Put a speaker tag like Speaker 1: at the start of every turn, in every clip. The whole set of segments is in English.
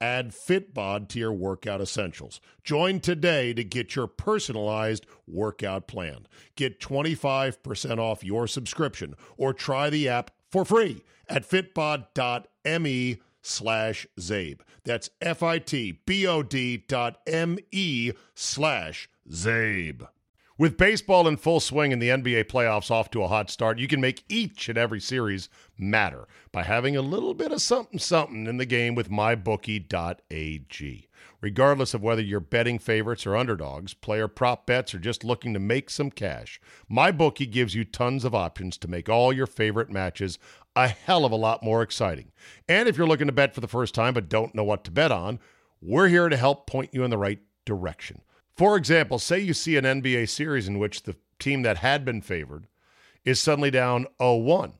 Speaker 1: Add Fitbod to your workout essentials. Join today to get your personalized workout plan. Get 25% off your subscription or try the app for free at fitbod.me slash Zabe. That's F-I-T-B-O-D dot M-E slash Zabe. With baseball in full swing and the NBA playoffs off to a hot start, you can make each and every series matter by having a little bit of something something in the game with mybookie.ag. Regardless of whether you're betting favorites or underdogs, player prop bets, or just looking to make some cash, MyBookie gives you tons of options to make all your favorite matches a hell of a lot more exciting. And if you're looking to bet for the first time but don't know what to bet on, we're here to help point you in the right direction. For example, say you see an NBA series in which the team that had been favored is suddenly down 0 1.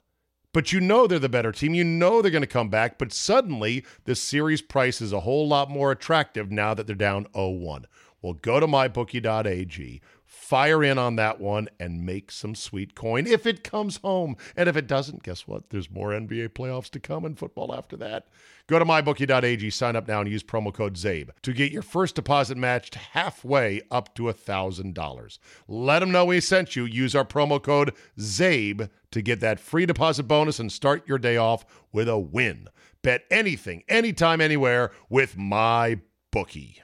Speaker 1: But you know they're the better team. You know they're going to come back. But suddenly, the series price is a whole lot more attractive now that they're down 0 1. Well, go to mybookie.ag, fire in on that one, and make some sweet coin if it comes home. And if it doesn't, guess what? There's more NBA playoffs to come and football after that. Go to mybookie.ag, sign up now, and use promo code ZABE to get your first deposit matched halfway up to $1,000. Let them know we sent you. Use our promo code ZABE to get that free deposit bonus and start your day off with a win. Bet anything, anytime, anywhere with my bookie.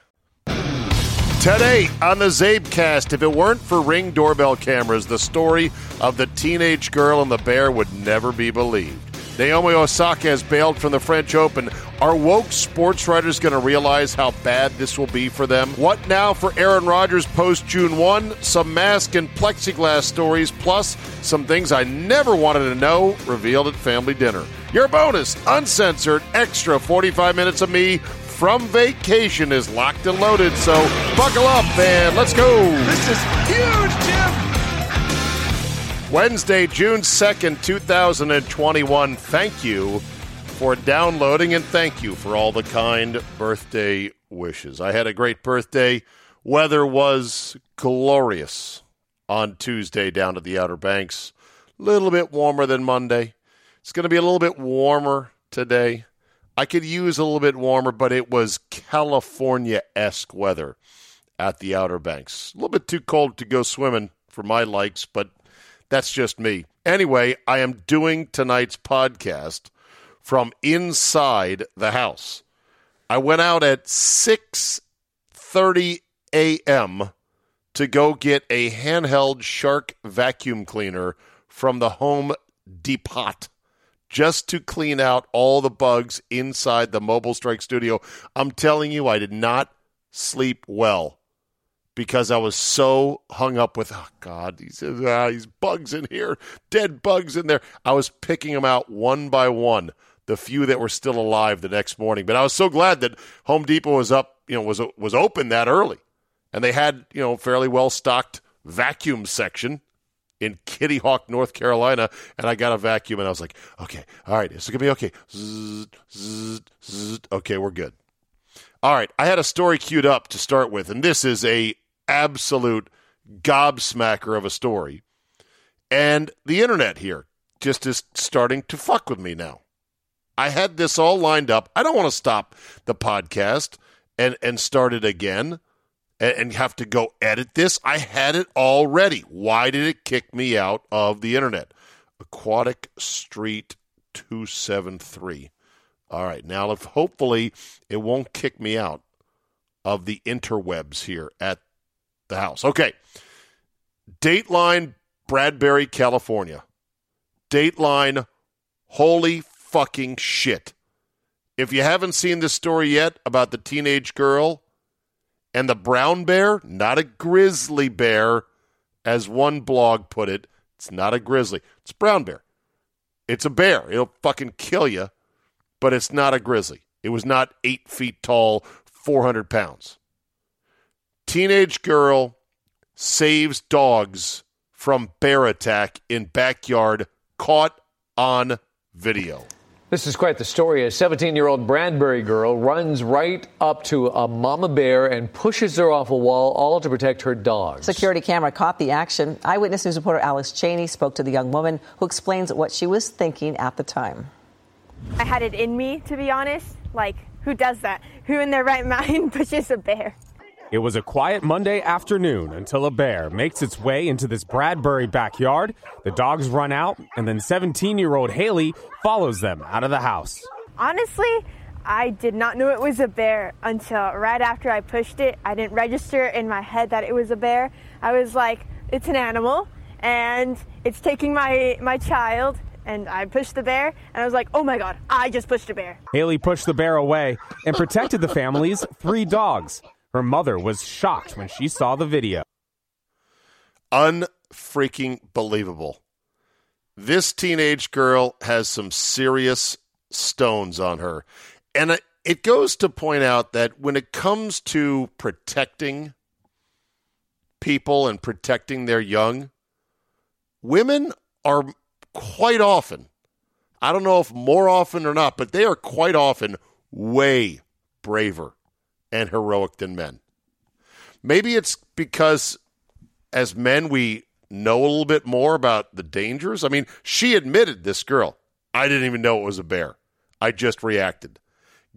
Speaker 1: Today on the Zabecast, if it weren't for ring doorbell cameras, the story of the teenage girl and the bear would never be believed. Naomi Osaka has bailed from the French Open. Are woke sports writers going to realize how bad this will be for them? What now for Aaron Rodgers post June 1? Some mask and plexiglass stories, plus some things I never wanted to know revealed at family dinner. Your bonus, uncensored, extra 45 minutes of me from vacation is locked and loaded. So buckle up and let's go.
Speaker 2: This is huge, Jim.
Speaker 1: Wednesday, June 2nd, 2021. Thank you for downloading and thank you for all the kind birthday wishes. I had a great birthday. Weather was glorious on Tuesday down to the Outer Banks. A little bit warmer than Monday. It's going to be a little bit warmer today. I could use a little bit warmer, but it was California esque weather at the Outer Banks. A little bit too cold to go swimming for my likes, but that's just me. Anyway, I am doing tonight's podcast from inside the house. I went out at 6:30 a.m. to go get a handheld shark vacuum cleaner from the Home Depot just to clean out all the bugs inside the Mobile Strike studio. I'm telling you I did not sleep well because I was so hung up with, oh God, these, uh, these bugs in here, dead bugs in there. I was picking them out one by one, the few that were still alive the next morning. But I was so glad that Home Depot was up, you know, was was open that early, and they had you know fairly well stocked vacuum section in Kitty Hawk, North Carolina, and I got a vacuum, and I was like, okay, all right, is gonna be okay. Zzz, zzz, zzz. Okay, we're good. All right, I had a story queued up to start with, and this is a absolute gobsmacker of a story. And the internet here just is starting to fuck with me now. I had this all lined up. I don't want to stop the podcast and, and start it again and, and have to go edit this. I had it already. Why did it kick me out of the internet? Aquatic Street 273. All right, now if hopefully it won't kick me out of the interwebs here at the house. Okay. Dateline, Bradbury, California. Dateline, holy fucking shit. If you haven't seen this story yet about the teenage girl And the brown bear, not a grizzly bear, as one blog put it. It's not a grizzly. It's a brown bear. It's a bear. It'll fucking kill you, but it's not a grizzly. It was not eight feet tall, 400 pounds. Teenage girl saves dogs from bear attack in backyard caught on video.
Speaker 3: This is quite the story. A 17 year old Bradbury girl runs right up to a mama bear and pushes her off a wall, all to protect her dogs.
Speaker 4: Security camera caught the action. Eyewitness News reporter Alex Cheney spoke to the young woman who explains what she was thinking at the time.
Speaker 5: I had it in me, to be honest. Like, who does that? Who in their right mind pushes a bear?
Speaker 6: It was a quiet Monday afternoon until a bear makes its way into this Bradbury backyard. The dogs run out, and then 17 year old Haley follows them out of the house.
Speaker 5: Honestly, I did not know it was a bear until right after I pushed it. I didn't register in my head that it was a bear. I was like, it's an animal, and it's taking my, my child. And I pushed the bear, and I was like, oh my God, I just pushed a bear.
Speaker 6: Haley pushed the bear away and protected the family's three dogs. Her mother was shocked when she saw the video.
Speaker 1: Unfreaking believable. This teenage girl has some serious stones on her. And it goes to point out that when it comes to protecting people and protecting their young, women are quite often, I don't know if more often or not, but they are quite often way braver and heroic than men. Maybe it's because as men we know a little bit more about the dangers. I mean, she admitted this girl, I didn't even know it was a bear. I just reacted.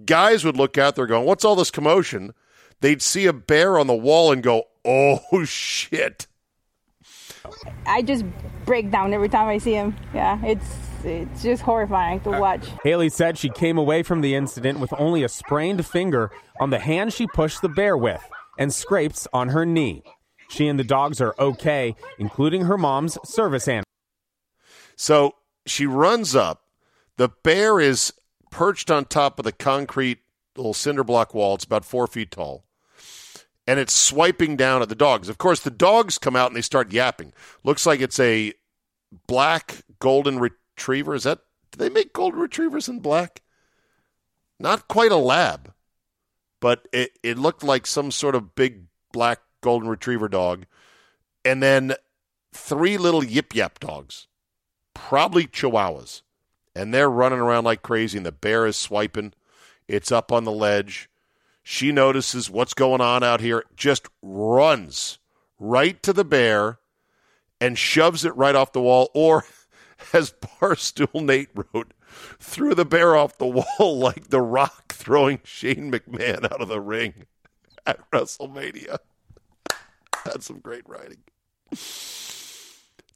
Speaker 1: Guys would look out there going, What's all this commotion? They'd see a bear on the wall and go, Oh shit.
Speaker 7: I just break down every time I see him. Yeah, it's it's just horrifying to watch.
Speaker 6: Haley said she came away from the incident with only a sprained finger on the hand she pushed the bear with and scrapes on her knee. She and the dogs are okay, including her mom's service animal.
Speaker 1: So she runs up. The bear is perched on top of the concrete little cinder block wall. It's about four feet tall. And it's swiping down at the dogs. Of course, the dogs come out and they start yapping. Looks like it's a black golden retriever. Is that, do they make golden retrievers in black? Not quite a lab but it, it looked like some sort of big black golden retriever dog. And then three little yip yap dogs, probably chihuahuas. And they're running around like crazy, and the bear is swiping. It's up on the ledge. She notices what's going on out here, just runs right to the bear and shoves it right off the wall, or as Barstool Nate wrote, threw the bear off the wall like The Rock throwing Shane McMahon out of the ring at WrestleMania. That's some great writing.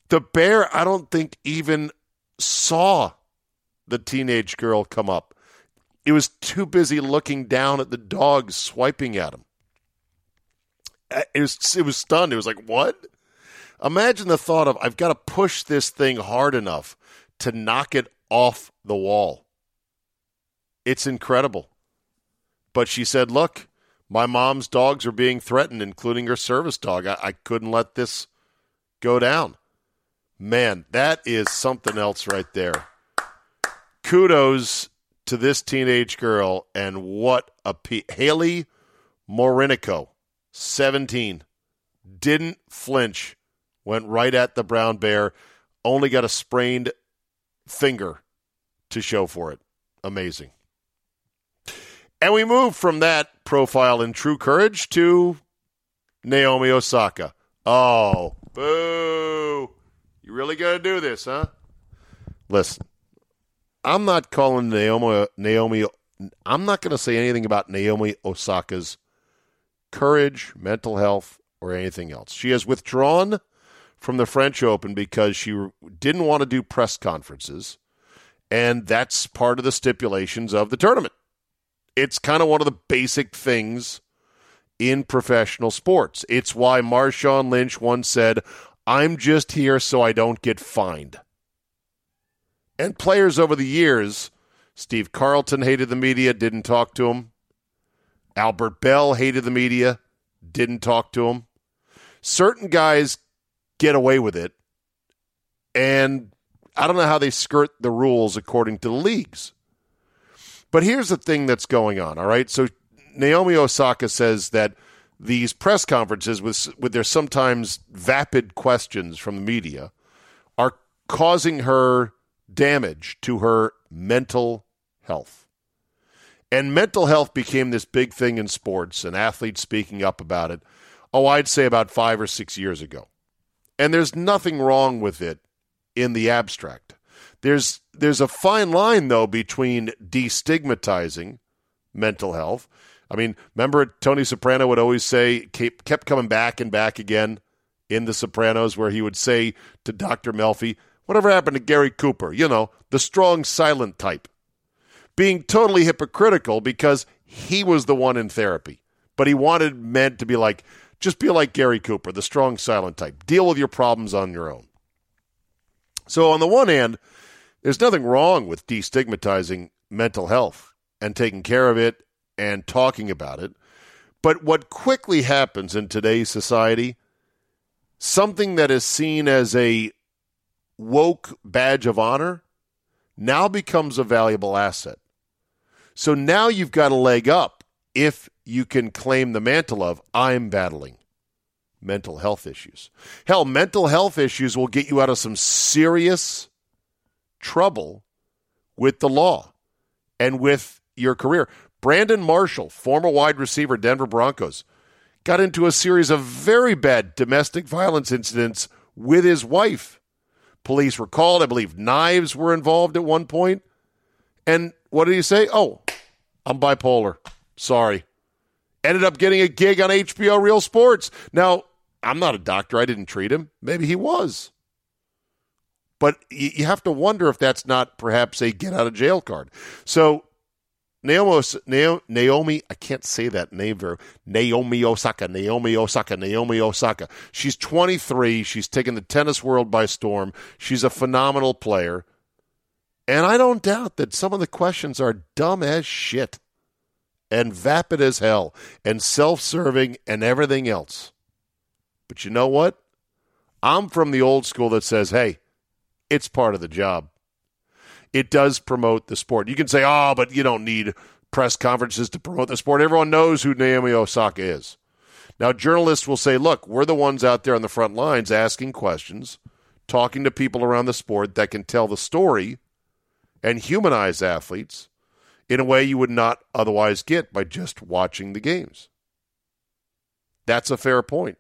Speaker 1: The bear, I don't think, even saw the teenage girl come up. It was too busy looking down at the dog swiping at him. Uh, it was, it was stunned. It was like, what? Imagine the thought of, I've got to push this thing hard enough to knock it off the wall. It's incredible. But she said, Look, my mom's dogs are being threatened, including her service dog. I, I couldn't let this go down. Man, that is something else right there. Kudos to this teenage girl, and what a pe- Haley Morinico, 17, didn't flinch, went right at the brown bear, only got a sprained finger to show for it. Amazing. And we move from that profile in true courage to Naomi Osaka. Oh, boo. You really got to do this, huh? Listen, I'm not calling Naomi Naomi I'm not going to say anything about Naomi Osaka's courage, mental health, or anything else. She has withdrawn from the French Open because she didn't want to do press conferences, and that's part of the stipulations of the tournament. It's kind of one of the basic things in professional sports. It's why Marshawn Lynch once said, I'm just here so I don't get fined. And players over the years, Steve Carlton hated the media, didn't talk to him. Albert Belle hated the media, didn't talk to him. Certain guys get away with it, and I don't know how they skirt the rules according to the leagues. But here's the thing that's going on, all right? So Naomi Osaka says that these press conferences with with their sometimes vapid questions from the media are causing her damage to her mental health. And mental health became this big thing in sports and athletes speaking up about it. Oh, I'd say about 5 or 6 years ago. And there's nothing wrong with it in the abstract. There's there's a fine line though between destigmatizing mental health. I mean, remember Tony Soprano would always say kept coming back and back again in The Sopranos where he would say to Dr. Melfi, whatever happened to Gary Cooper, you know, the strong silent type. Being totally hypocritical because he was the one in therapy. But he wanted men to be like, just be like Gary Cooper, the strong silent type. Deal with your problems on your own. So, on the one hand, there's nothing wrong with destigmatizing mental health and taking care of it and talking about it. But what quickly happens in today's society, something that is seen as a woke badge of honor now becomes a valuable asset. So now you've got a leg up if you can claim the mantle of, I'm battling mental health issues. Hell, mental health issues will get you out of some serious trouble with the law and with your career. Brandon Marshall, former wide receiver, Denver Broncos, got into a series of very bad domestic violence incidents with his wife. Police were called. I believe knives were involved at one point. And what did he say? Oh, I'm bipolar. Sorry. Ended up getting a gig on HBO Real Sports. Now, I'm not a doctor. I didn't treat him. Maybe he was. But you have to wonder if that's not perhaps a get out of jail card. So Naomi, Naomi, I can't say that name very. Naomi Osaka, Naomi Osaka, Naomi Osaka. She's 23. She's taken the tennis world by storm. She's a phenomenal player. And I don't doubt that some of the questions are dumb as shit and vapid as hell and self serving and everything else. But you know what? I'm from the old school that says, hey, it's part of the job. It does promote the sport. You can say, oh, but you don't need press conferences to promote the sport. Everyone knows who Naomi Osaka is. Now, journalists will say, look, we're the ones out there on the front lines asking questions, talking to people around the sport that can tell the story and humanize athletes in a way you would not otherwise get by just watching the games. That's a fair point.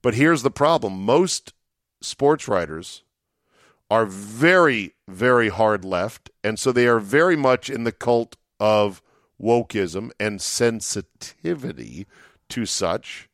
Speaker 1: But here's the problem most sports writers are very, very hard left. And so they are very much in the cult of wokeism and sensitivity to such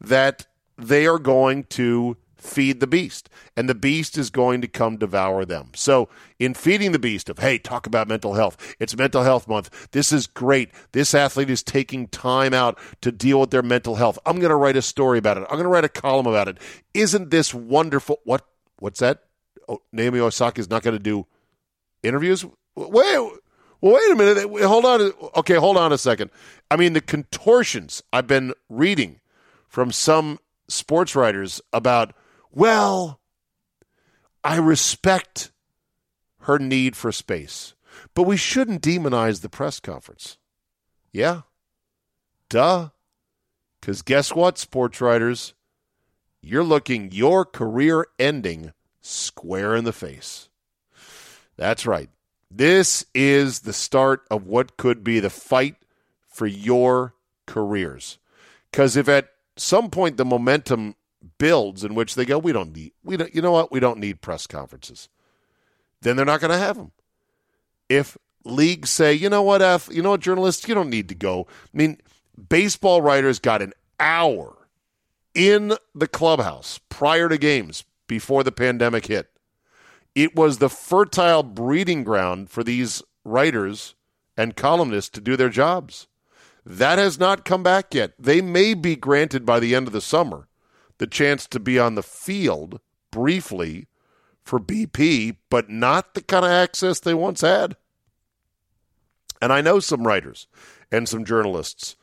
Speaker 1: that they are going to feed the beast and the beast is going to come devour them. So in feeding the beast of hey talk about mental health. It's mental health month. This is great. This athlete is taking time out to deal with their mental health. I'm going to write a story about it. I'm going to write a column about it. Isn't this wonderful? What what's that? Oh, naomi osaka is not going to do interviews? Wait well, wait a minute. Hold on okay hold on a second. I mean the contortions i've been reading from some sports writers about well, I respect her need for space, but we shouldn't demonize the press conference. Yeah. Duh. Because guess what, sports writers? You're looking your career ending square in the face. That's right. This is the start of what could be the fight for your careers. Because if at some point the momentum builds in which they go, we don't need, we don't, you know what, we don't need press conferences. Then they're not going to have them. If leagues say, you know what, F, you know what, journalists, you don't need to go. I mean, baseball writers got an hour in the clubhouse prior to games before the pandemic hit. It was the fertile breeding ground for these writers and columnists to do their jobs. That has not come back yet. They may be granted by the end of the summer the chance to be on the field briefly for BP, but not the kind of access they once had. And I know some writers and some journalists,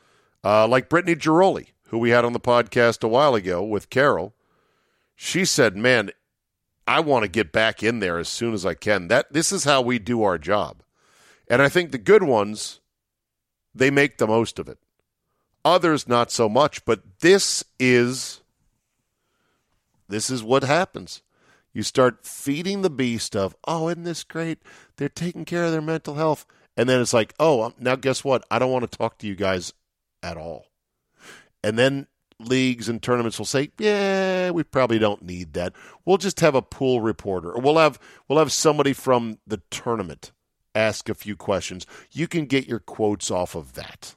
Speaker 1: uh, like Brittany Ghiroli, who we had on the podcast a while ago with Carol, she said, "Man, I want to get back in there as soon as I can. That this is how we do our job." And I think the good ones they make the most of it. Others not so much, but this is this is what happens. You start feeding the beast of, "Oh, isn't this great? They're taking care of their mental health." And then it's like, "Oh, um, now guess what? I don't want to talk to you guys at all." And then leagues and tournaments will say, "Yeah, we probably don't need that. We'll just have a pool reporter, or we'll have we'll have somebody from the tournament ask a few questions. You can get your quotes off of that."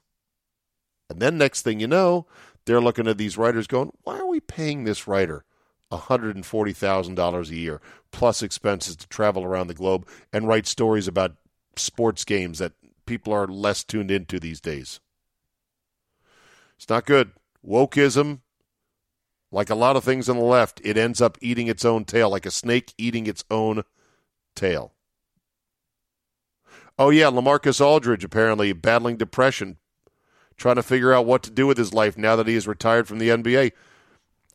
Speaker 1: And then next thing you know, they're looking at these writers going, "Why are we paying this writer $140,000 a year plus expenses to travel around the globe and write stories about sports games that people are less tuned into these days?" It's not good. Wokeism, like a lot of things on the left, it ends up eating its own tail, like a snake eating its own tail. Oh, yeah, LaMarcus Aldridge apparently battling depression, trying to figure out what to do with his life now that he is retired from the NBA.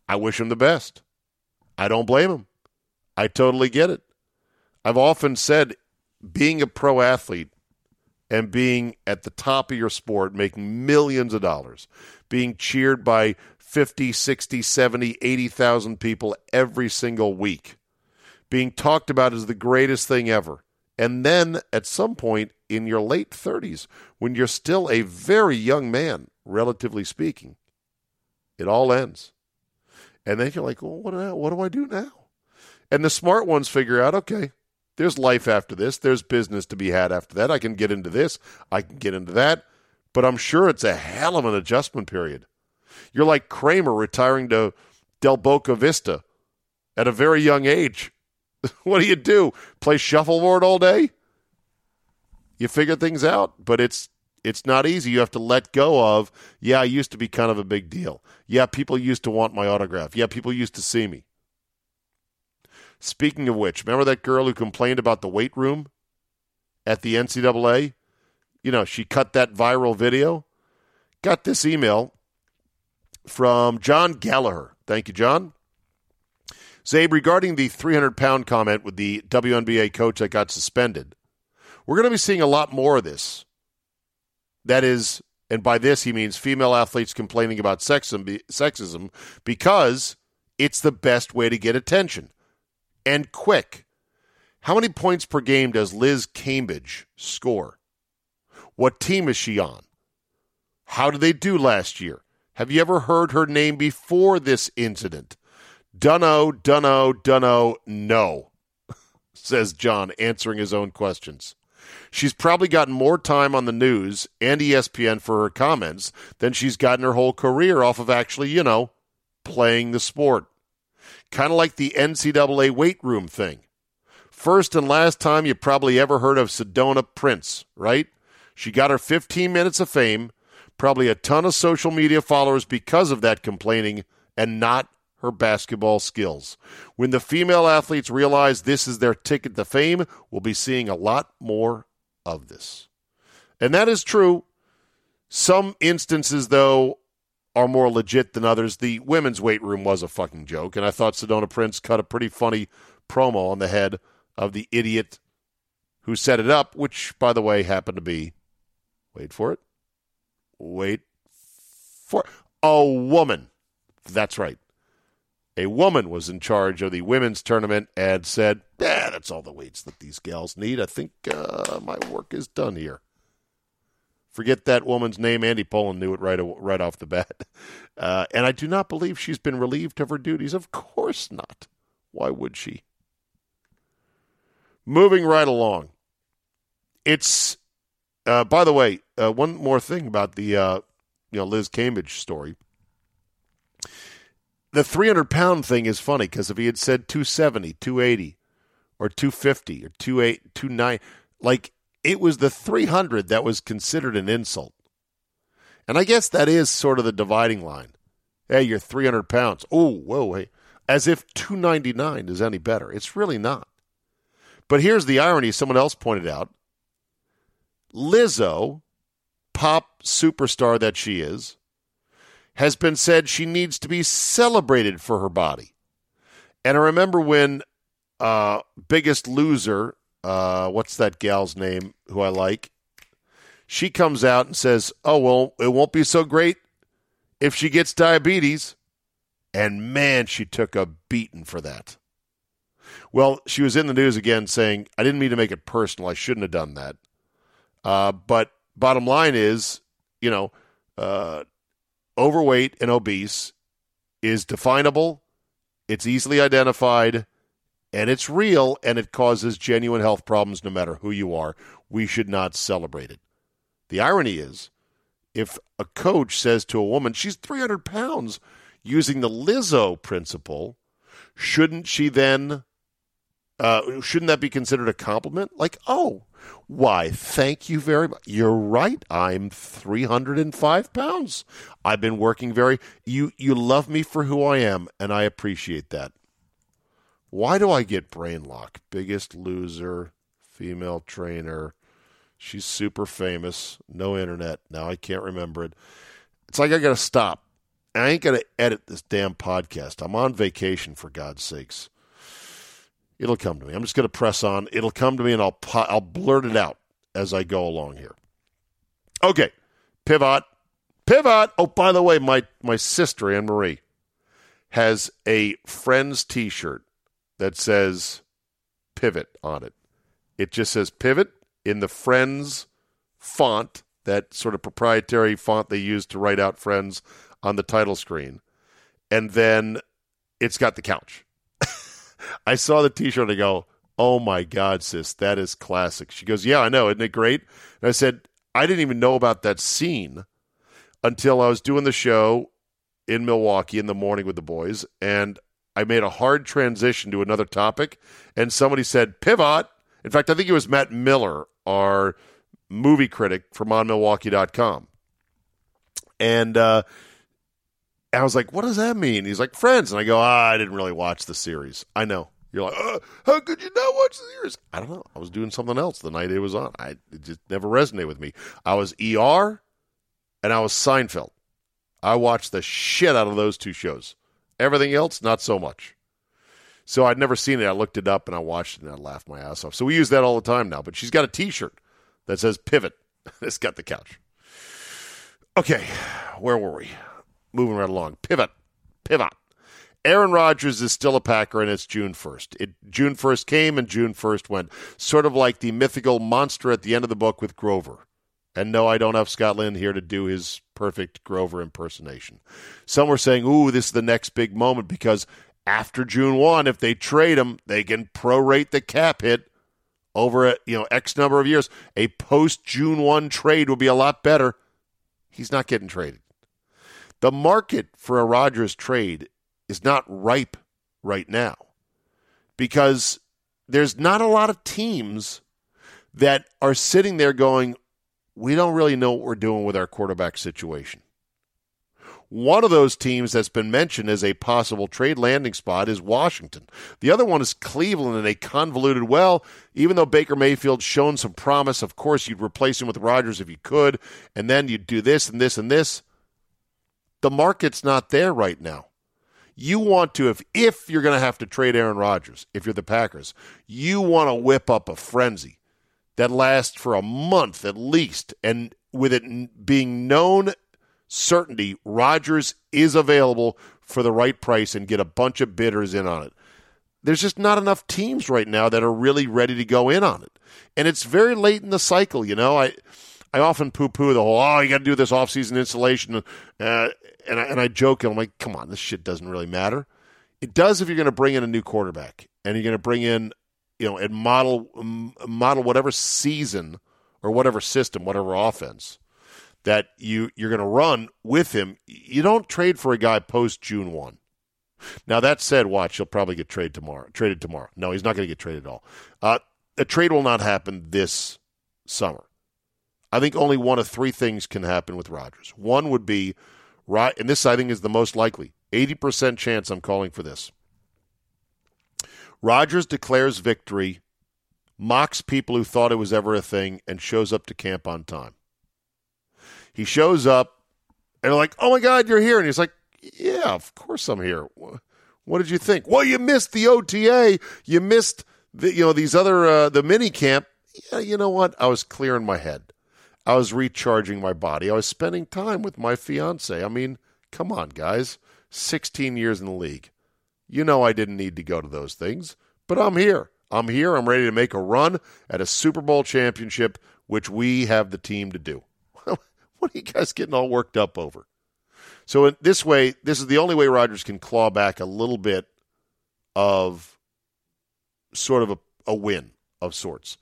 Speaker 1: I wish him the best. I don't blame him. I totally get it. I've often said being a pro athlete and being at the top of your sport, making millions of dollars, being cheered by 50, 60, 70, 80,000 people every single week, being talked about as the greatest thing ever. And then at some point in your late 30s, when you're still a very young man, relatively speaking, it all ends. And then you're like, well, what do I, what do, I do now? And the smart ones figure out, okay, there's life after this. There's business to be had after that. I can get into this. I can get into that. But I'm sure it's a hell of an adjustment period. You're like Kramer retiring to Del Boca Vista at a very young age. what do you do? Play shuffleboard all day? You figure things out, but it's it's not easy. You have to let go of, yeah, I used to be kind of a big deal. Yeah, people used to want my autograph. Yeah, people used to see me. Speaking of which, remember that girl who complained about the weight room at the NCAA? You know, she cut that viral video. Got this email from John Gallagher. Thank you, John. Zabe, regarding the 300 pound comment with the WNBA coach that got suspended, we're going to be seeing a lot more of this. That is, and by this he means female athletes complaining about sexism sexism because it's the best way to get attention and quick. How many points per game does Liz Cambage score? What team is she on? How did they do last year? Have you ever heard her name before this incident? Dunno, dunno, dunno, no, says John, answering his own questions. She's probably gotten more time on the news and ESPN for her comments than she's gotten her whole career off of actually, you know, playing the sport. Kind of like the NCAA weight room thing. First and last time you probably ever heard of Sedona Prince, right? She got her 15 minutes of fame, probably a ton of social media followers because of that complaining, and not her basketball skills. When the female athletes realize this is their ticket to fame, we'll be seeing a lot more of this. And that is true. Some instances, though, are more legit than others. The women's weight room was a fucking joke, and I thought Sedona Prince cut a pretty funny promo on the head of the idiot who set it up, which, by the way, happened to be wait for it, wait for a woman. That's right. A woman was in charge of the women's tournament and said, Yeah, that's all the weights that these gals need. I think uh, my work is done here. Forget that woman's name. Andy Pollin knew it right, right off the bat. Uh, and I do not believe she's been relieved of her duties. Of course not. Why would she? Moving right along. It's, uh, by the way, uh, one more thing about the uh, you know Liz Cambage story. The 300 pound thing is funny because if he had said 270, 280, or 250, or 28, 29, like it was the 300 that was considered an insult. And I guess that is sort of the dividing line. Hey, you're 300 pounds. Oh, whoa, hey. As if 299 is any better. It's really not. But here's the irony someone else pointed out Lizzo, pop superstar that she is, has been said she needs to be celebrated for her body. And I remember when uh, Biggest Loser, uh, what's that gal's name who I like? She comes out and says, Oh, well, it won't be so great if she gets diabetes. And man, she took a beating for that. Well, she was in the news again saying, I didn't mean to make it personal. I shouldn't have done that. Uh, but bottom line is, you know, uh, overweight and obese is definable, it's easily identified, and it's real, and it causes genuine health problems no matter who you are. We should not celebrate it. The irony is, if a coach says to a woman, she's 300 pounds, using the Lizzo principle, shouldn't she then, uh, shouldn't that be considered a compliment? Like, oh, why, thank you very much. You're right. I'm 305 pounds. I've been working very you you love me for who I am and I appreciate that. Why do I get brain lock? Biggest loser, female trainer. She's super famous. No internet. Now I can't remember it. It's like I got to stop. I ain't going to edit this damn podcast. I'm on vacation for God's sakes. It'll come to me. I'm just going to press on. It'll come to me, and I'll I'll blurt it out as I go along here. Okay, pivot, pivot. Oh, by the way, my my sister Anne Marie has a Friends T-shirt that says "Pivot" on it. It just says "Pivot" in the Friends font, that sort of proprietary font they use to write out Friends on the title screen, and then it's got the couch. I saw the T-shirt and I go, "Oh my God, sis, that is classic." She goes, "Yeah, I know, isn't it great?" And I said, "I didn't even know about that scene until I was doing the show in Milwaukee in the morning with the boys, and I made a hard transition to another topic, and somebody said pivot. In fact, I think it was Matt Miller, our movie critic from OnMilwaukee.com, and uh, I was like, what does that mean? He's like, Friends. And I go, ah, I didn't really watch the series. I know. You're like, uh, how could you not watch the series? I don't know. I was doing something else the night it was on. I it just never resonated with me. I was ER and I was Seinfeld. I watched the shit out of those two shows. Everything else, not so much. So I'd never seen it. I looked it up and I watched it and I laughed my ass off. So we use that all the time now. But she's got a T-shirt that says "Pivot." it's got the couch. Okay, where were we? Moving right along. Pivot, pivot. Aaron Rodgers is still a Packer, and it's June 1st. It, June 1st came, and June 1st went. Sort of like the mythical monster at the end of the book with Grover. And no, I don't have Scott Lynn here to do his perfect Grover impersonation. Some were saying, ooh, this is the next big moment because after June 1, if they trade him, they can prorate the cap hit over a, you know X number of years. A post June 1 trade would be a lot better. He's not getting traded. The market for a Rodgers trade is not ripe right now because there's not a lot of teams that are sitting there going, we don't really know what we're doing with our quarterback situation. One of those teams that's been mentioned as a possible trade landing spot is Washington. The other one is Cleveland, and they convoluted well. Even though Baker Mayfield's shown some promise, of course, you'd replace him with Rodgers if you could, and then you'd do this and this and this the market's not there right now. You want to, if if you're going to have to trade Aaron Rodgers, if you're the Packers, you want to whip up a frenzy that lasts for a month at least, and with it being known certainty, Rodgers is available for the right price and get a bunch of bidders in on it. There's just not enough teams right now that are really ready to go in on it, and it's very late in the cycle. You know, I I often poo poo the whole, oh, you got to do this off season installation. Uh, and, I, and I joke, and I'm like, come on, this shit doesn't really matter. It does if you're going to bring in a new quarterback and you're going to bring in, you know, and model, model whatever season or whatever system, whatever offense that you, you're going to run with him. You don't trade for a guy post June 1. Now, that said, watch, he'll probably get traded tomorrow. Traded tomorrow. No, he's not going to get traded at all. Uh, a trade will not happen this summer. I think only one of three things can happen with Rodgers. One would be, right, and this I think is the most likely. 80% chance I'm calling for this. Rodgers declares victory, mocks people who thought it was ever a thing, and shows up to camp on time. He shows up And they're like, oh my God, you're here. And he's like, yeah, of course I'm here. What did you think? Well, you missed the OTA. You missed the, you know, these other, uh, the mini camp. Yeah, you know what? I was clearing my head. I was recharging my body. I was spending time with my fiance. I mean, come on, guys. 16 years in the league. You know I didn't need to go to those things, but I'm here. I'm here. I'm ready to make a run at a Super Bowl championship, which we have the team to do. what are you guys getting all worked up over? So in this way, this is the only way Rodgers can claw back a little bit of sort of a, a win of sorts,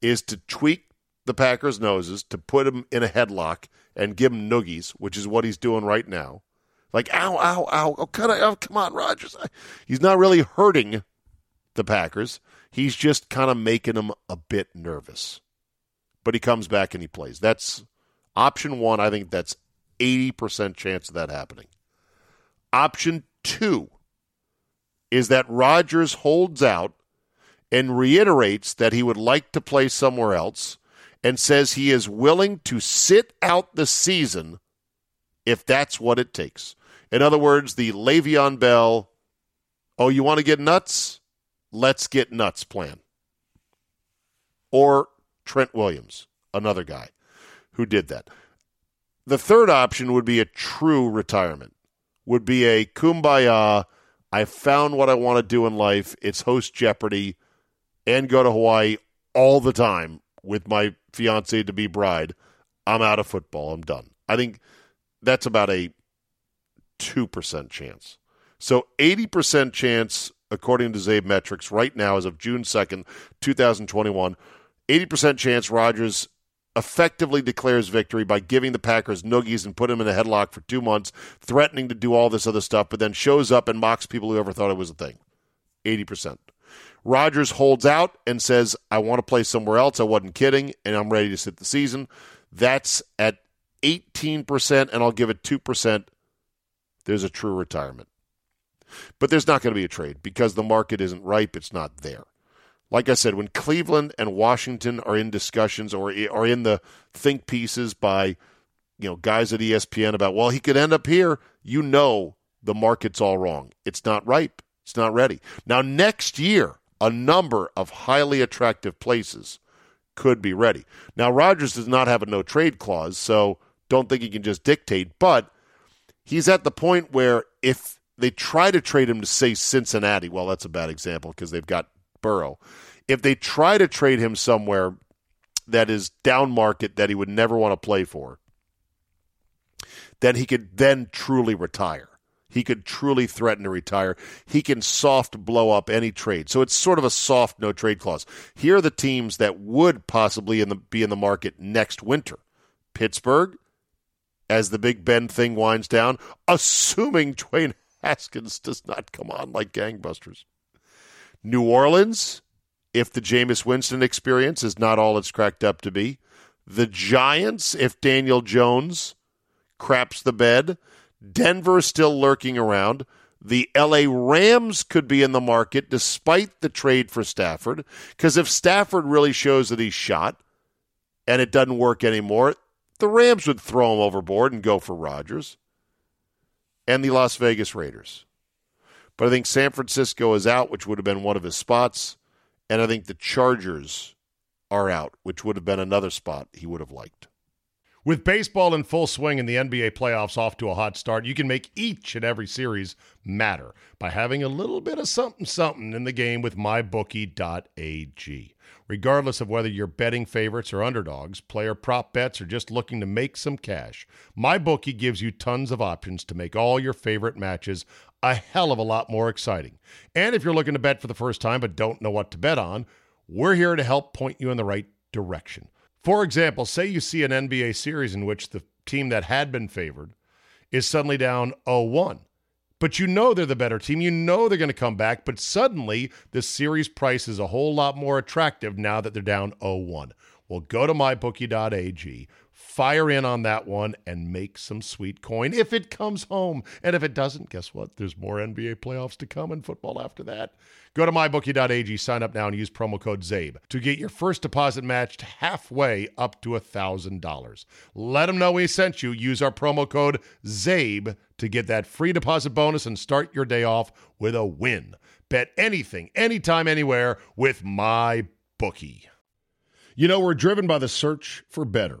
Speaker 1: is to tweak the Packers' noses, to put him in a headlock and give him noogies, which is what he's doing right now. Like, ow, ow, ow. Oh, come on, oh, come on Rodgers. He's not really hurting the Packers. He's just kind of making them a bit nervous. But he comes back and he plays. That's option one. I think that's 80% chance of that happening. Option two is that Rodgers holds out and reiterates that he would like to play somewhere else and says he is willing to sit out the season if that's what it takes. In other words, the Le'Veon Bell, oh, you want to get nuts? Let's get nuts plan. Or Trent Williams, another guy who did that. The third option would be a true retirement, would be a kumbaya. I found what I want to do in life. It's host Jeopardy and go to Hawaii all the time with my fiance to be bride. I'm out of football. I'm done. I think that's about a 2% chance. So 80% chance, according to Zabe Metrics, right now, as of June 2nd, 2021, 80% chance Rodgers effectively declares victory by giving the Packers noogies and put him in a headlock for two months, threatening to do all this other stuff, but then shows up and mocks people who ever thought it was a thing. 80%. Rodgers holds out and says, I want to play somewhere else. I wasn't kidding, and I'm ready to sit the season. That's at 18%, and I'll give it 2%. There's a true retirement. But there's not going to be a trade because the market isn't ripe. It's not there like I said, when Cleveland and Washington are in discussions or are in the think pieces by you know guys at ESPN about well he could end up here, you know the market's all wrong. It's not ripe. It's not ready. Now next year, a number of highly attractive places could be ready. Now Rodgers does not have a no trade clause, so don't think he can just dictate, but he's at the point where if they try to trade him to say Cincinnati, well that's a bad example because they've got Burrow. If they try to trade him somewhere that is down market that he would never want to play for, then he could then truly retire. He could truly threaten to retire. He can soft blow up any trade. So it's sort of a soft no trade clause. Here are the teams that would possibly in the, be in the market next winter Pittsburgh, as the Big Ben thing winds down, assuming Dwayne Haskins does not come on like gangbusters. New Orleans, if the Jameis Winston experience is not all it's cracked up to be. The Giants, if Daniel Jones craps the bed. Denver still lurking around. The LA Rams could be in the market despite the trade for Stafford. Because if Stafford really shows that he's shot and it doesn't work anymore, the Rams would throw him overboard and go for Rodgers. And the Las Vegas Raiders. But I think San Francisco is out, which would have been one of his spots. And I think the Chargers are out, which would have been another spot he would have liked.
Speaker 8: With baseball in full swing and the NBA playoffs off to a hot start, you can make each and every series matter by having a little bit of something something in the game with mybookie.ag. Regardless of whether you're betting favorites or underdogs, player prop bets, or just looking to make some cash, MyBookie gives you tons of options to make all your favorite matches a hell of a lot more exciting. And if you're looking to bet for the first time but don't know what to bet on, we're here to help point you in the right direction. For example, say you see an NBA series in which the team that had been favored is suddenly down 0 1. But you know they're the better team. You know they're going to come back, but suddenly the series price is a whole lot more attractive now that they're down 0 1. Well, go to mybookie.ag fire in on that one and make some sweet coin if it comes home. And if it doesn't, guess what? There's more NBA playoffs to come and football after that. Go to mybookie.ag, sign up now, and use promo code ZABE to get your first deposit matched halfway up to $1,000. Let them know we sent you. Use our promo code ZABE to get that free deposit bonus and start your day off with a win. Bet anything, anytime, anywhere with my bookie. You know, we're driven by the search for better.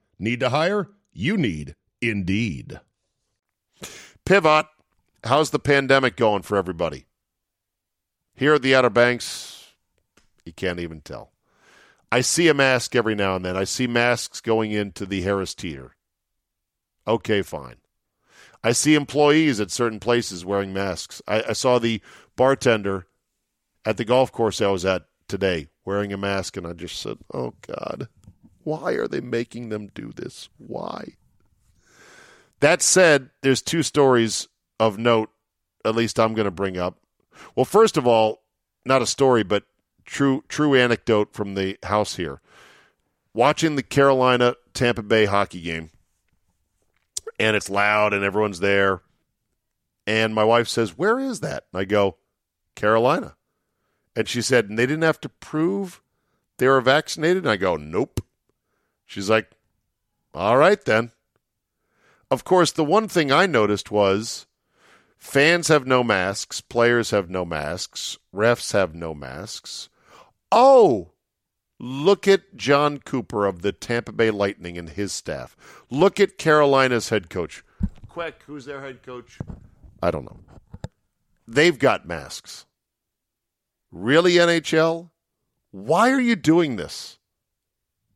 Speaker 8: Need to hire? You need Indeed.
Speaker 1: Pivot. How's the pandemic going for everybody? Here at the Outer Banks, you can't even tell. I see a mask every now and then. I see masks going into the Harris Teeter. Okay, fine. I see employees at certain places wearing masks. I, I saw the bartender at the golf course I was at today wearing a mask, and I just said, oh, God, why are they making them do this? Why? That said, there's two stories of note, at least I'm going to bring up. Well, first of all, not a story, but true true anecdote from the house here. Watching the Carolina Tampa Bay hockey game, and it's loud and everyone's there. And my wife says, Where is that? And I go, Carolina. And she said, And they didn't have to prove they were vaccinated? And I go, Nope. She's like, All right then. Of course, the one thing I noticed was fans have no masks, players have no masks, refs have no masks. Oh, look at Jon Cooper of the Tampa Bay Lightning and his staff. Look at Carolina's head coach. Quick, who's their head coach? I don't know. They've got masks. Really, NHL? Why are you doing this?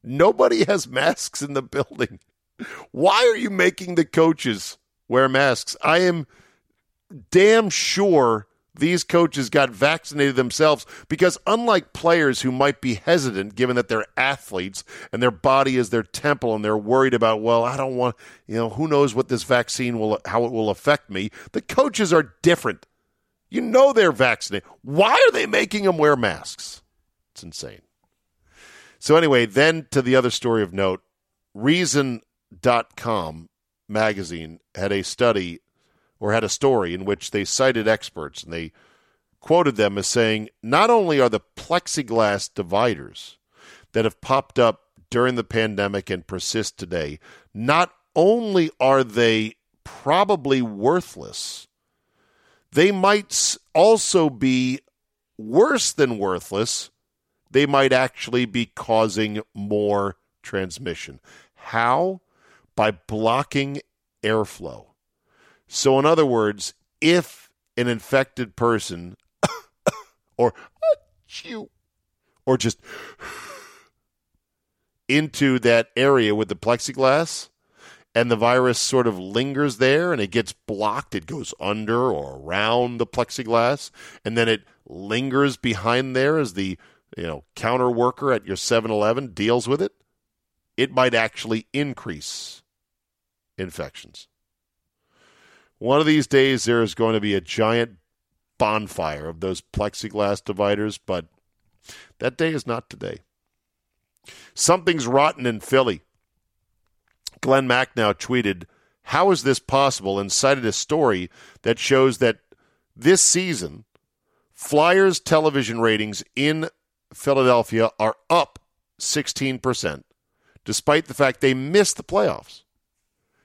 Speaker 1: Nobody has masks in the building. Why are you making the coaches wear masks? I am damn sure these coaches got vaccinated themselves because unlike players who might be hesitant given that they're athletes and their body is their temple and they're worried about well I don't want you know who knows what this vaccine will how it will affect me. The coaches are different. You know they're vaccinated. Why are they making them wear masks? It's insane so anyway then to the other story of note reason.com magazine had a study or had a story in which they cited experts and they quoted them as saying not only are the plexiglass dividers that have popped up during the pandemic and persist today, not only are they probably worthless, they might also be worse than worthless. They might actually be causing more transmission. How? By blocking airflow. So, in other words, if an infected person or chew or just into that area with the plexiglass and the virus sort of lingers there and it gets blocked, it goes under or around the plexiglass, and then it lingers behind there as the you know counter worker at your 7-Eleven deals with it, it might actually increase infections. One of these days, there is going to be a giant bonfire of those plexiglass dividers, but that day is not today. Something's rotten in Philly. Glen Macnow tweeted, How is this possible? and cited a story that shows that this season, Flyers television ratings in Philadelphia are up 16%. despite the fact they missed the playoffs.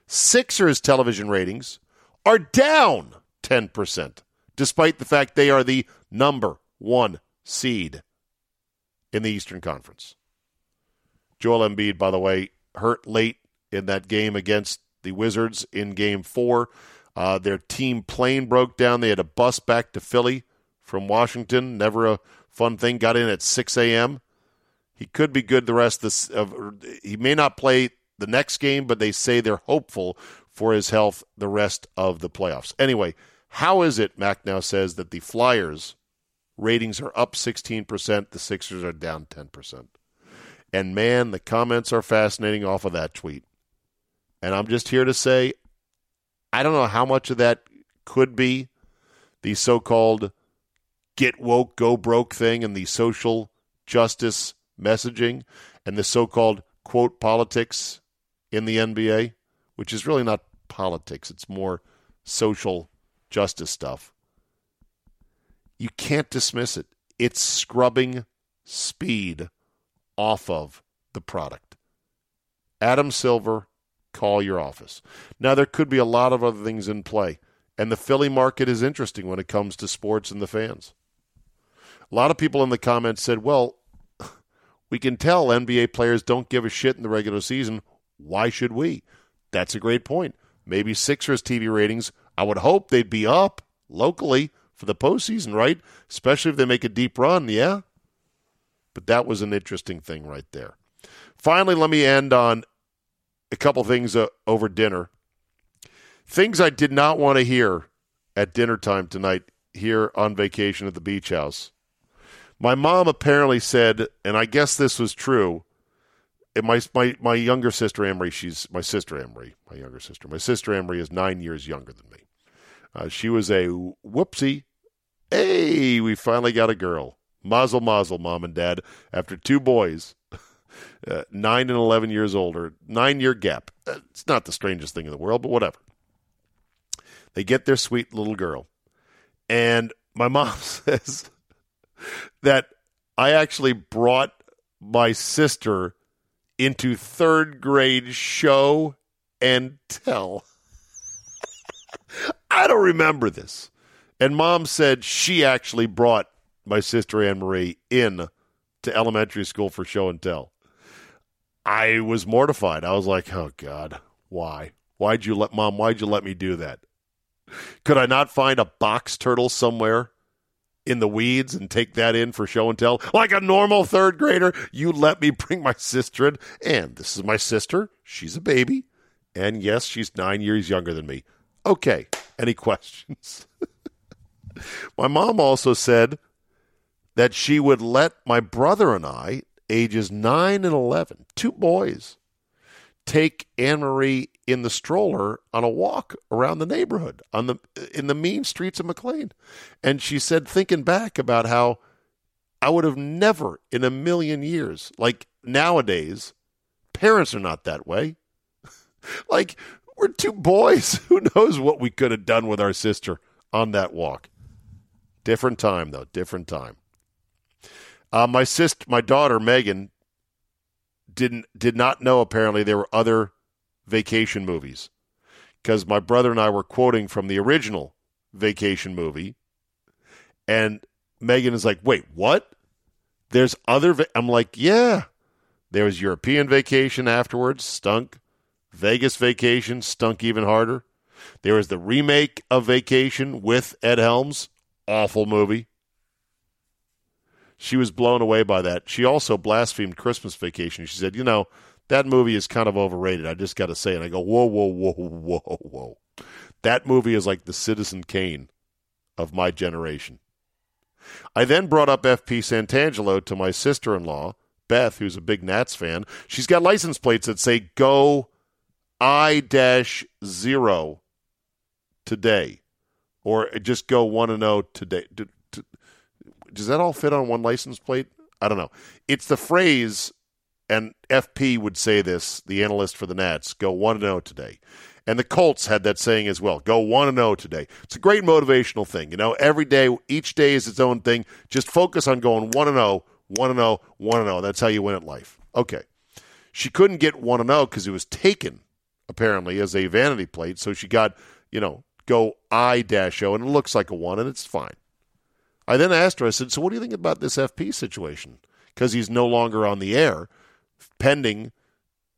Speaker 1: Sixers television ratings are down 10%, despite the fact they are the number one seed in the Eastern Conference. Joel Embiid, by the way, hurt late in that game against the Wizards in game four. Uh, their team plane broke down. They had a bus back to Philly from Washington. Never a fun thing. Got in at 6 a.m. He could be good the rest of, he may not play the next game, but they say they're hopeful for his health the rest of the playoffs. Anyway, how is it, Macnow says, that the Flyers ratings are up 16%, the Sixers are down 10%? And man, the comments are fascinating off of that tweet. And I'm just here to say, I don't know how much of that could be the so called get woke, go broke thing and the social justice messaging and the so called quote politics in the NBA, which is really not politics, it's more social justice stuff. You can't dismiss it. It's scrubbing speed off of the product. Adam Silver, call your office. Now, there could be a lot of other things in play, and the Philly market is interesting when it comes to sports and the fans. A lot of people in the comments said, well, we can tell NBA players don't give a shit in the regular season. Why should we? That's a great point. Maybe Sixers TV ratings, I would hope they'd be up locally for the postseason, right? Especially if they make a deep run, yeah? But that was an interesting thing right there. Finally, let me end on a couple things uh, over dinner. Things I did not want to hear at dinner time tonight here on vacation at the beach house. My mom apparently said, and I guess this was true. My my my younger sister Emery, she's my sister Emery, my younger sister. My sister Emery is nine years younger than me. Uh, she was a whoopsie. Hey, we finally got a girl. Mazel mazel, mom and dad. After two boys, uh, nine and eleven years older, nine year gap. Uh, it's not the strangest thing in the world, but whatever. They get their sweet little girl, and my mom says that I actually brought my sister into third grade show and tell. I don't remember this. And mom said she actually brought my sister Anne Marie in to elementary school for show and tell. I was mortified. I was like, "Oh God, why? Why'd you let mom? Why'd you let me do that? Could I not find a box turtle somewhere in the weeds and take that in for show and tell like a normal third grader? You let me bring my sister in, and this is my sister. She's a baby, and yes, she's nine years younger than me. Okay, any questions? my mom also said that she would let my brother and I, ages 9 and 11, two boys, take Anne Marie in the stroller on a walk around the neighborhood on the in the mean streets of McLean. And she said thinking back about how I would have never in a million years like nowadays parents are not that way. like we're two boys. Who knows what we could have done with our sister on that walk? Different time, though. Different time. Uh, my sister, my daughter Megan, didn't did not know. Apparently, there were other vacation movies because my brother and I were quoting from the original vacation movie, and Megan is like, "Wait, what? There's other?" Va-? I'm like, "Yeah." There was European vacation afterwards, stunk. Vegas Vacation stunk even harder. There was the remake of Vacation with Ed Helms, awful movie. She was blown away by that. She also blasphemed Christmas Vacation. She said, "You know, that movie is kind of overrated. I just got to say." And I go, "Whoa, whoa, whoa, whoa, whoa! That movie is like the Citizen Kane of my generation." I then brought up FP Santangelo to my sister-in-law, Beth, who's a big Nats fan. She's got license plates that say "Go I dash zero today, or just go one and zero today. Does that all fit on one license plate? I don't know. It's the phrase, and FP would say this. The analyst for the Nats go one and zero today, and the Colts had that saying as well. Go one and zero today. It's a great motivational thing. You know, every day, each day is its own thing. Just focus on going one and zero, one and zero, one and zero. That's how you win at life. Okay. She couldn't get 1 0 because it was taken, apparently, as a vanity plate. So she got, you know, go I dash O, and it looks like a 1, and it's fine. I then asked her, I said, So what do you think about this FP situation? Because he's no longer on the air, pending,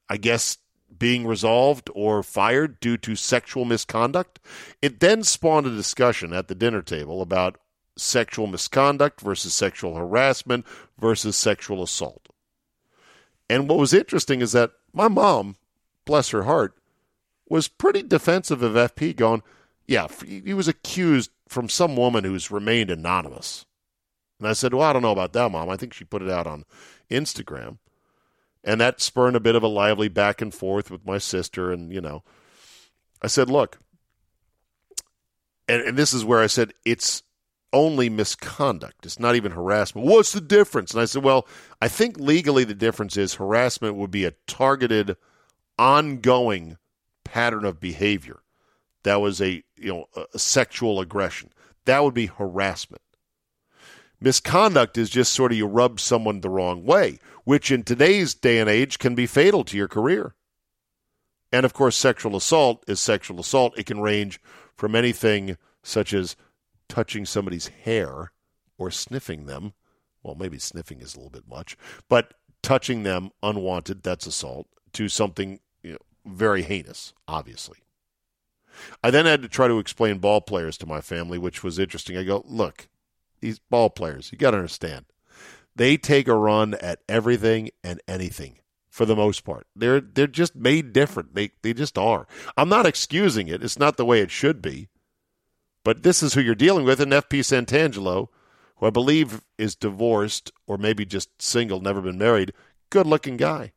Speaker 1: I guess, being resolved or fired due to sexual misconduct. It then spawned a discussion at the dinner table about sexual misconduct versus sexual harassment versus sexual assault. And what was interesting is that my mom, bless her heart, was pretty defensive of FP, going, Yeah, he was accused from some woman who's remained anonymous. And I said, Well, I don't know about that, mom. I think she put it out on Instagram. And that spurred a bit of a lively back and forth with my sister. And, you know, I said, Look, and, and this is where I said, It's only misconduct. It's not even harassment. What's the difference? And I said, well, I think legally the difference is harassment would be a targeted, ongoing pattern of behavior that was a you know a sexual aggression. That would be harassment. Misconduct is just sort of you rub someone the wrong way, which in today's day and age can be fatal to your career. And of course, sexual assault is sexual assault. It can range from anything such as touching somebody's hair or sniffing them. Well, maybe sniffing is a little bit much, but touching them unwanted, that's assault, to something you know, very heinous, obviously. I then had to try to explain ball players to my family, which was interesting. I go, look, these ball players, you got to understand, they take a run at everything and anything for the most part. They're they're just made different. They they just are. I'm not excusing it. It's not the way it should be. But this is who you're dealing with, and FP Santangelo, who I believe is divorced or maybe just single, never been married, good looking guy.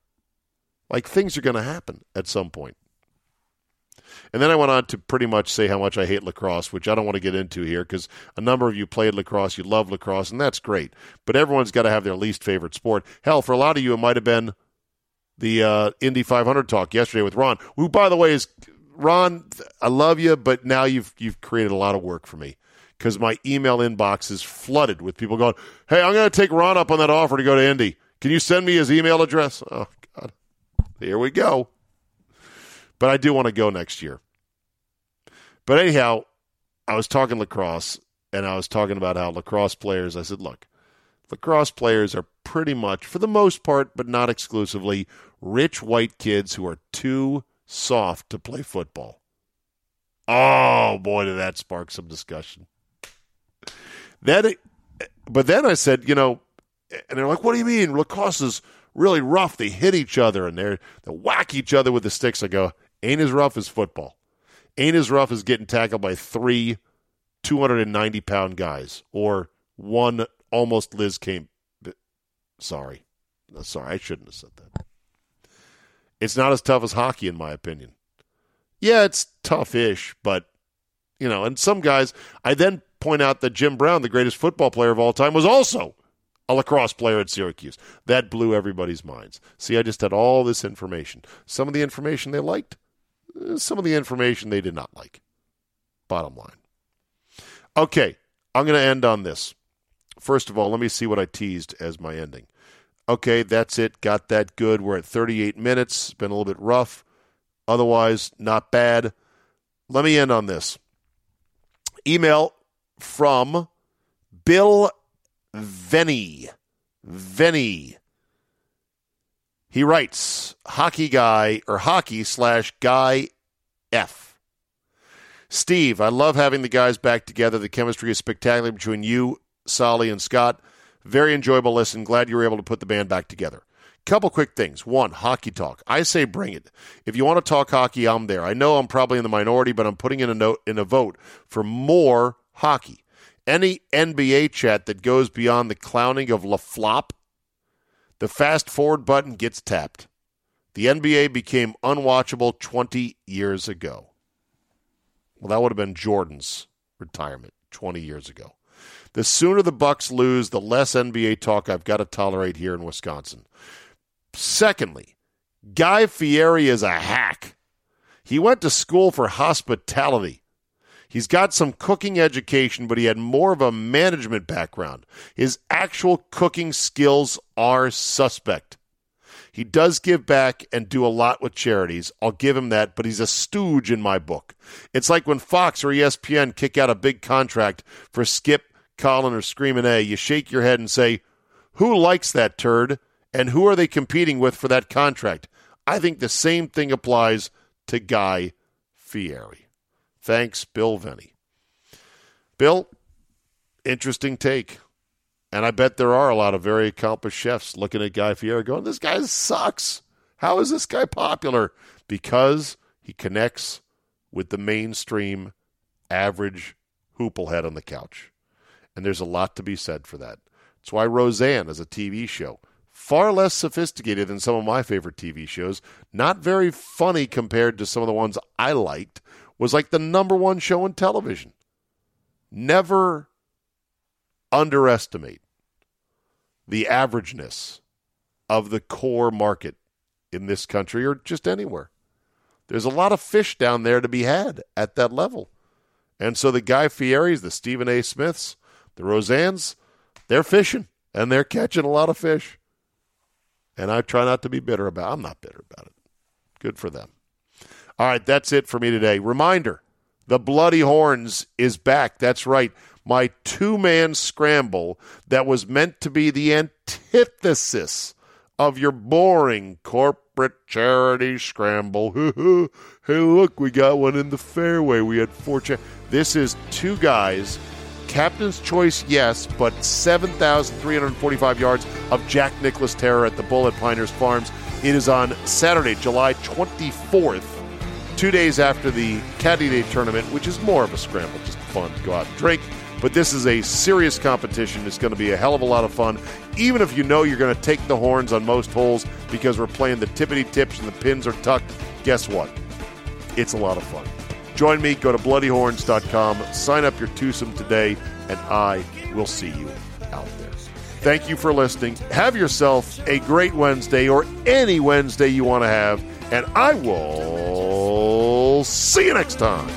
Speaker 1: Like things are going to happen at some point. And then I went on to pretty much say how much I hate lacrosse, which I don't want to get into here because a number of you played lacrosse, you love lacrosse, and that's great. But everyone's got to have their least favorite sport. Hell, for a lot of you, it might have been the uh, Indy 500 talk yesterday with Ron, who, by the way, is Ron, I love you, but now you've you've created a lot of work for me because my email inbox is flooded with people going, "Hey, I'm going to take Ron up on that offer to go to Indy. Can you send me his email address?" Oh God, here we go. But I do want to go next year. But anyhow, I was talking lacrosse, and I was talking about how lacrosse players. I said, "Look, lacrosse players are pretty much, for the most part, but not exclusively, rich white kids who are too." soft to play football. Oh boy, did that spark some discussion. Then, but then I said, you know, and they're like, "What do you mean? Lacrosse is really rough. They hit each other and they they whack each other with the sticks." I go, "Ain't as rough as football. Ain't as rough as getting tackled by three 290 pound guys or one almost Liz Cambage. Sorry, sorry, I shouldn't have said that. It's not as tough as hockey, in my opinion. Yeah, it's tough ish, but, you know, and some guys, I then point out that Jim Brown, the greatest football player of all time, was also a lacrosse player at Syracuse. That blew everybody's minds. See, I just had all this information. Some of the information they liked, some of the information they did not like. Bottom line. Okay, I'm going to end on this. First of all, let me see what I teased as my ending. Okay, that's it. Got that good. We're at 38 minutes. Been a little bit rough. Otherwise, not bad. Let me end on this. Email from Bill Venny. Venny. He writes, hockey guy or hockey slash guy F. Steve, I love having the guys back together. The chemistry is spectacular between you, Solly, and Scott. Very enjoyable listen. Glad you were able to put the band back together. Couple quick things. One, hockey talk. I say bring it. If you want to talk hockey, I'm there. I know I'm probably in the minority, but I'm putting in a note in a vote for more hockey. Any NBA chat that goes beyond the clowning of LeFlop, the fast forward button gets tapped. The NBA became unwatchable 20 years ago. Well, that would have been Jordan's retirement 20 years ago. The sooner the Bucks lose, the less NBA talk I've got to tolerate here in Wisconsin. Secondly, Guy Fieri is a hack. He went to school for hospitality. He's got some cooking education, but he had more of a management background. His actual cooking skills are suspect. He does give back and do a lot with charities. I'll give him that, but he's a stooge in my book. It's like when Fox or ESPN kick out a big contract for Skip, Colin, or Screaming A. You shake your head and say, Who likes that turd? And who are they competing with for that contract? I think the same thing applies to Guy Fieri. Thanks, Bill Venny. Bill, interesting take. And I bet there are a lot of very accomplished chefs looking at Guy Fieri going, this guy sucks. How is this guy popular? Because he connects with the mainstream average hooplehead on the couch. And there's a lot to be said for that. That's why Roseanne is a TV show. Far less sophisticated than some of my favorite TV shows, not very funny compared to some of the ones I liked, was like the number one show in television. Never underestimate the averageness of the core market in this country or just anywhere. There's a lot of fish down there to be had at that level. And so the Guy Fieris, the Stephen A. Smiths, the Roseannes, they're fishing and they're catching a lot of fish. And I try not to be bitter about it. I'm not bitter about it. Good for them. All right, that's it for me today. Reminder the Bloody Horns is back. That's right. My two man scramble that was meant to be the antithesis of your boring corporate charity scramble. hey, look, we got one in the fairway. We had four. Cha- this is two guys. Captain's choice, yes, but 7,345 yards of Jack Nicklaus terror at the Bull at Farms. It is on Saturday, July 24th two days after the Caddy Day tournament, which is more of a scramble, just fun to go out and drink. But this is a serious competition. It's going to be a hell of a lot of fun, even if you know you're going to take the horns on most holes because we're playing the tippity tips and the pins are tucked. Guess what? It's a lot of fun. Join me. Go to bloodyhorns.com. Sign up your twosome today, and I will see you out there. Thank you for listening. Have yourself a great Wednesday or any Wednesday you want to have, and I will see you next time.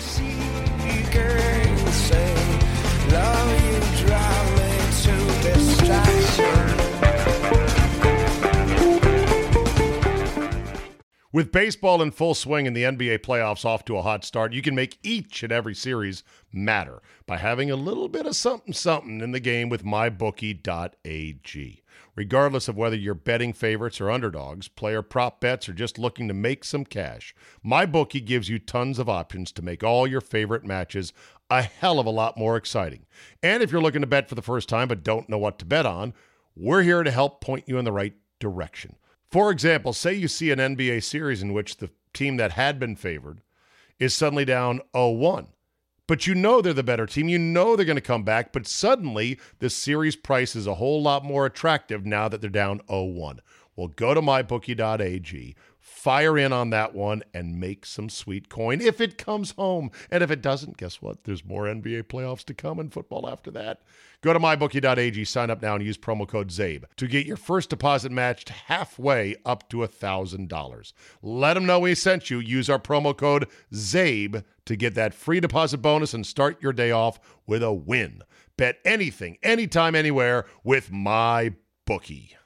Speaker 8: With baseball in full swing and the NBA playoffs off to a hot start, you can make each and every series matter by having a little bit of something something in the game with mybookie.ag. Regardless of whether you're betting favorites or underdogs, player prop bets, or just looking to make some cash, MyBookie gives you tons of options to make all your favorite matches a hell of a lot more exciting. And if you're looking to bet for the first time but don't know what to bet on, we're here to help point you in the right direction. For example, say you see an NBA series in which the team that had been favored is suddenly down 0 1. But you know they're the better team. You know they're going to come back, but suddenly the series price is a whole lot more attractive now that they're down 0 1. Well, go to mybookie.ag, fire in on that one, and make some sweet coin if it comes home. And if it doesn't, guess what? There's more NBA playoffs to come and football after that. Go to mybookie.ag, sign up now, and use promo code ZABE to get your first deposit matched halfway up to $1,000. Let them know we sent you. Use our promo code ZABE to get that free deposit bonus and start your day off with a win. Bet anything, anytime, anywhere with my bookie.